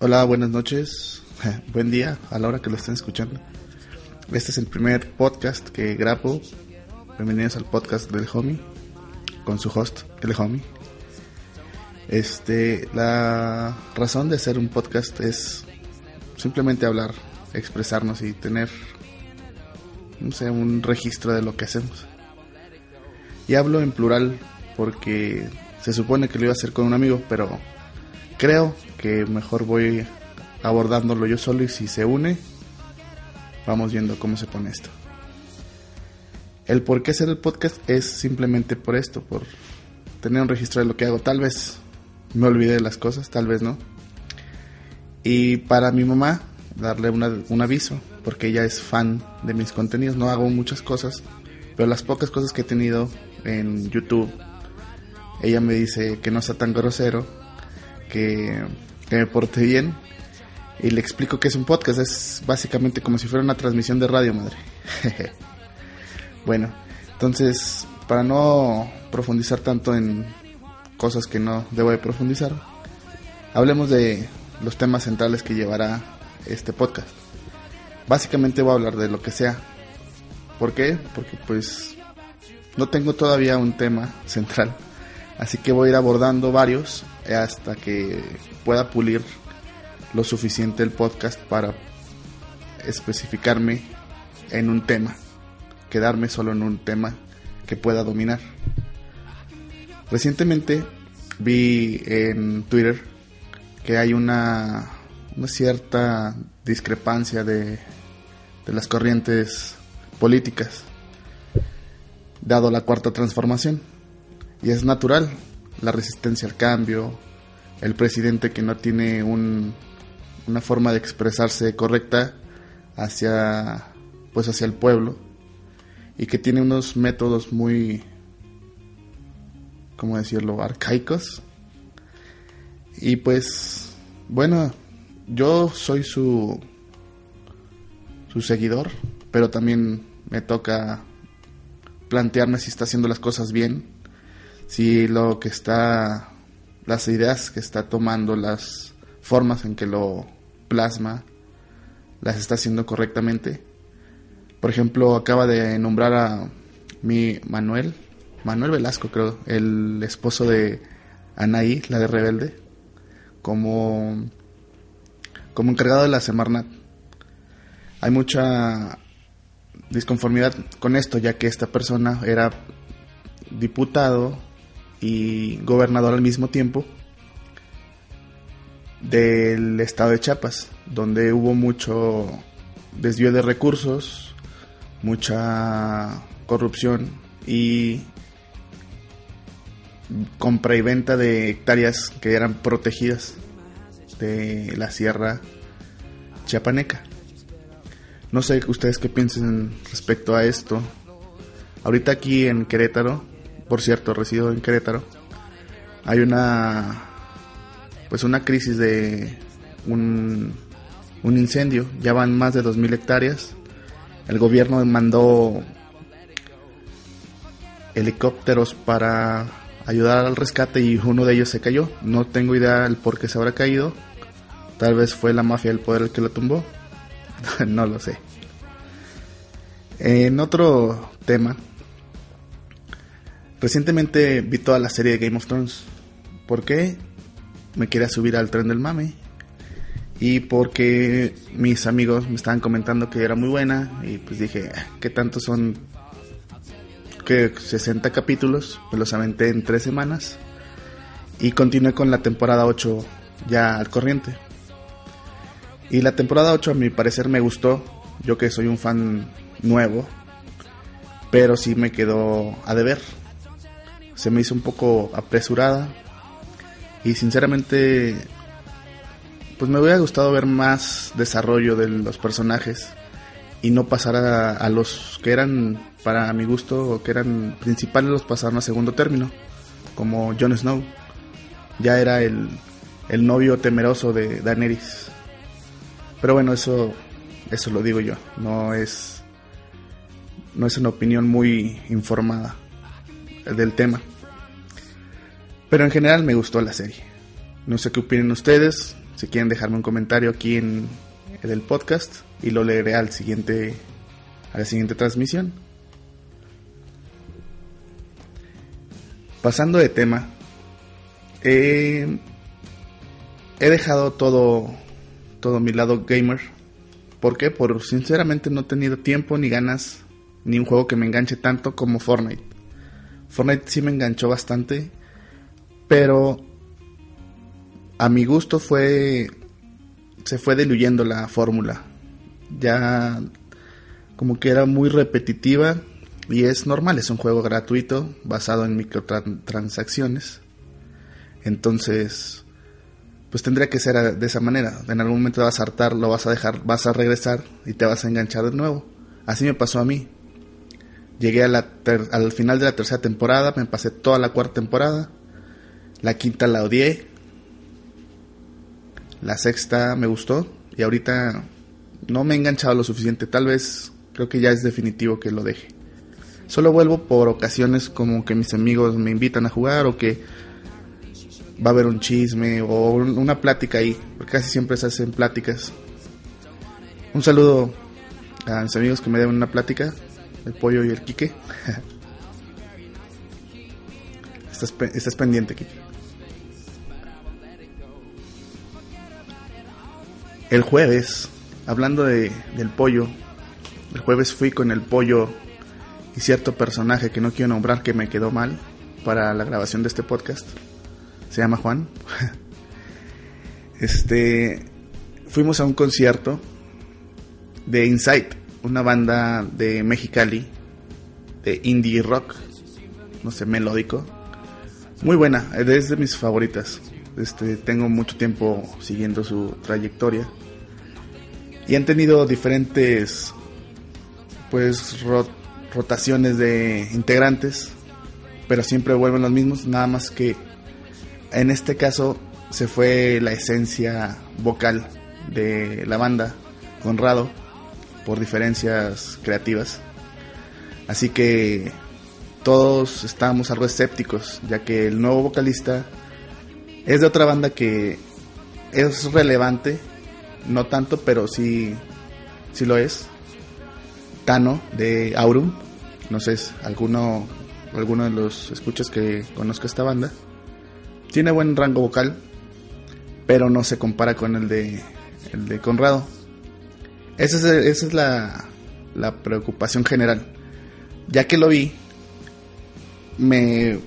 Hola, buenas noches, buen día a la hora que lo estén escuchando. Este es el primer podcast que grabo. Bienvenidos al podcast del homie con su host, el homie. Este, la razón de hacer un podcast es simplemente hablar, expresarnos y tener, no sé, un registro de lo que hacemos. Y hablo en plural porque se supone que lo iba a hacer con un amigo, pero creo que mejor voy abordándolo yo solo y si se une, vamos viendo cómo se pone esto. El por qué hacer el podcast es simplemente por esto, por tener un registro de lo que hago. Tal vez me olvide de las cosas, tal vez no. Y para mi mamá, darle un aviso, porque ella es fan de mis contenidos. No hago muchas cosas, pero las pocas cosas que he tenido en YouTube, ella me dice que no sea tan grosero, que, me porte bien. Y le explico que es un podcast, es básicamente como si fuera una transmisión de radio, madre. bueno, entonces, para no profundizar tanto en cosas que no debo de profundizar, hablemos de los temas centrales que llevará este podcast. Básicamente voy a hablar de lo que sea. ¿Por qué? Porque pues no tengo todavía un tema central. Así que voy a ir abordando varios hasta que pueda pulir lo suficiente el podcast para especificarme en un tema. Quedarme solo en un tema que pueda dominar. Recientemente vi en Twitter que hay una, cierta discrepancia de, las corrientes políticas, dado la cuarta transformación. Y es natural la resistencia al cambio, el presidente que no tiene un, una forma de expresarse correcta hacia pues hacia el pueblo y que tiene unos métodos muy cómo decirlo arcaicos. Y pues, bueno, yo soy su, su seguidor, pero también me toca plantearme si está haciendo las cosas bien, si lo que está, las ideas que está tomando, las formas en que lo plasma, las está haciendo correctamente. Por ejemplo, acaba de nombrar a mi Manuel, Manuel Velasco creo, el esposo de Anaí, la de Rebelde como, como encargado de la Semarnat. Hay mucha disconformidad con esto, ya que esta persona era diputado y gobernador al mismo tiempo del estado de Chiapas, donde hubo mucho desvío de recursos, mucha corrupción y compra y venta de hectáreas que eran protegidas de la sierra chiapaneca. No sé ustedes qué piensen respecto a esto. Ahorita aquí en Querétaro, por cierto, resido en Querétaro, hay una pues una crisis de un, un incendio. Ya van más de 2.000 hectáreas. El gobierno mandó helicópteros para ayudar al rescate y uno de ellos se cayó. No tengo idea el por qué se habrá caído. Tal vez fue la mafia del poder el que lo tumbó. no lo sé. En otro tema, recientemente vi toda la serie de Game of Thrones. ¿Por qué? Me quería subir al tren del mame. Y porque mis amigos me estaban comentando que era muy buena. Y pues dije, ah, ¿qué tanto son que 60 capítulos, me los aventé en 3 semanas y continué con la temporada 8 ya al corriente. Y la temporada 8 a mi parecer me gustó, yo que soy un fan nuevo, pero sí me quedó a deber. Se me hizo un poco apresurada y sinceramente pues me hubiera gustado ver más desarrollo de los personajes y no pasar a, los que eran, para mi gusto, que eran principales, los pasaron a segundo término, como Jon Snow. Ya era el, el novio temeroso de Daenerys. Pero bueno, eso, eso lo digo yo, no es, no es una opinión muy informada del tema. Pero en general me gustó la serie. No sé qué opinen ustedes, Si quieren dejarme un comentario aquí en, el podcast y lo leeré al siguiente a la siguiente transmisión. Pasando de tema, he dejado todo todo mi lado gamer. ¿Por qué? Por sinceramente no he tenido tiempo ni ganas ni un juego que me enganche tanto como Fortnite. Fortnite sí me enganchó bastante, pero a mi gusto fue se fue diluyendo la fórmula. Ya como que era muy repetitiva y es normal, es un juego gratuito basado en microtransacciones. Entonces, pues tendría que ser de esa manera. En algún momento vas a hartar, lo vas a dejar, vas a regresar y te vas a enganchar de nuevo. Así me pasó a mí. Llegué a la al final de la tercera temporada, me pasé toda la cuarta temporada. La quinta la odié. La sexta me gustó. Y ahorita no me he enganchado lo suficiente. Tal vez creo que ya es definitivo que lo deje. Solo vuelvo por ocasiones como que mis amigos me invitan a jugar o que va a haber un chisme o una plática ahí. Porque casi siempre se hacen pláticas. Un saludo a mis amigos que me den una plática el pollo y el Quique. estás, pendiente, Quique. El jueves, hablando de, del pollo, el jueves fui con el pollo y cierto personaje que no quiero nombrar que me quedó mal para la grabación de este podcast. Se llama Juan. Este, fuimos a un concierto de Insight una banda de Mexicali, de indie rock, no sé, melódico. Muy buena, es de mis favoritas. Este, tengo mucho tiempo siguiendo su trayectoria. Y han tenido diferentes pues rotaciones de integrantes, pero siempre vuelven los mismos, nada más que en este caso se fue la esencia vocal de la banda, Conrado por diferencias creativas. Así que todos estábamos algo escépticos, ya que el nuevo vocalista es de otra banda que es relevante, no tanto, pero sí, sí lo es. Tano de Aurum, no sé, alguno, alguno de los escuchas que conozco esta banda. Tiene buen rango vocal, pero no se compara con el de, el de Conrado. Esa es, la, preocupación general. Ya que lo vi, me,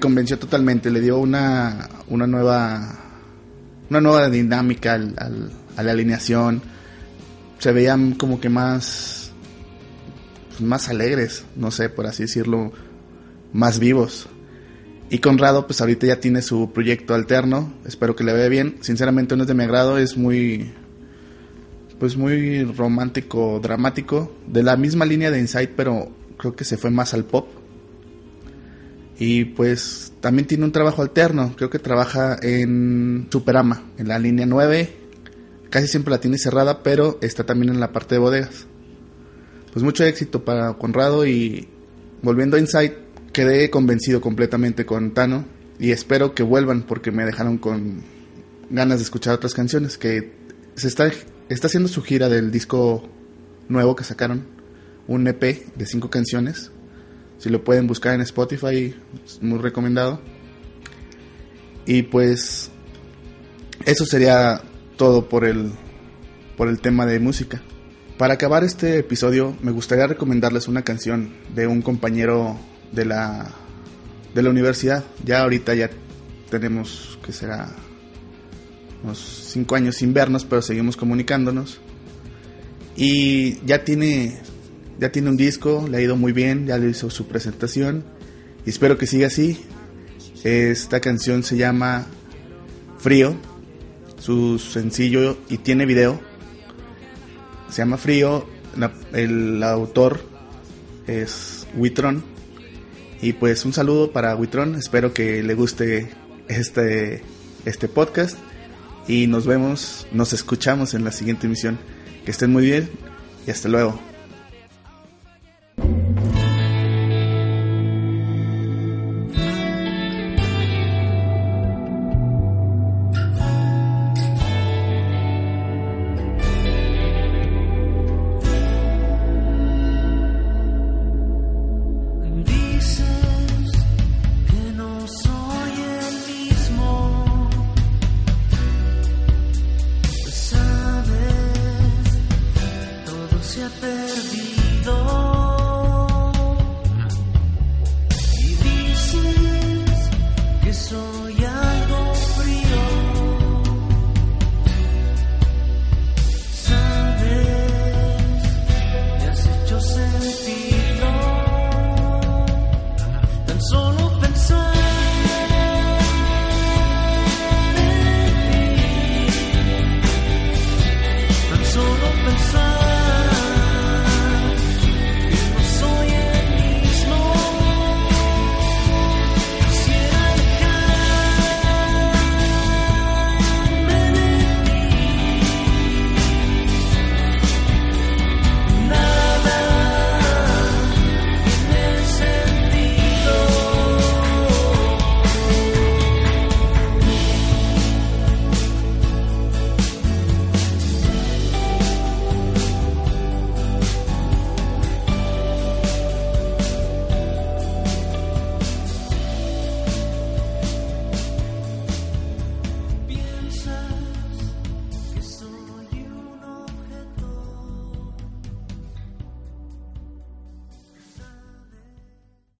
convenció totalmente, le dio una, una nueva una nueva dinámica al, a la alineación. Se veían como que más más alegres, no sé, por así decirlo, más vivos. Y Conrado, pues ahorita ya tiene su proyecto alterno, espero que le vaya bien. Sinceramente no es de mi agrado, es muy pues muy romántico, dramático, de la misma línea de Inside, pero creo que se fue más al pop. Y pues también tiene un trabajo alterno, creo que trabaja en Superama, en la línea 9, casi siempre la tiene cerrada, pero está también en la parte de bodegas. Pues mucho éxito para Conrado y volviendo a Inside, quedé convencido completamente con Tano y espero que vuelvan porque me dejaron con ganas de escuchar otras canciones que se está está haciendo su gira del disco nuevo que sacaron, un EP de cinco canciones. Si lo pueden buscar en Spotify, es muy recomendado. Y pues eso sería todo por el por el tema de música. Para acabar este episodio, me gustaría recomendarles una canción de un compañero de la de la universidad. Ya ahorita ya tenemos que será unos cinco años sin vernos, pero seguimos comunicándonos. Y ya tiene, ya tiene un disco, le ha ido muy bien, ya le hizo su presentación. Y espero que siga así. Esta canción se llama Frío, su sencillo y tiene video. Se llama Frío, el autor es Witron. Y pues un saludo para Witron, espero que le guste este, este podcast y nos vemos, nos escuchamos en la siguiente emisión. Que estén muy bien y hasta luego.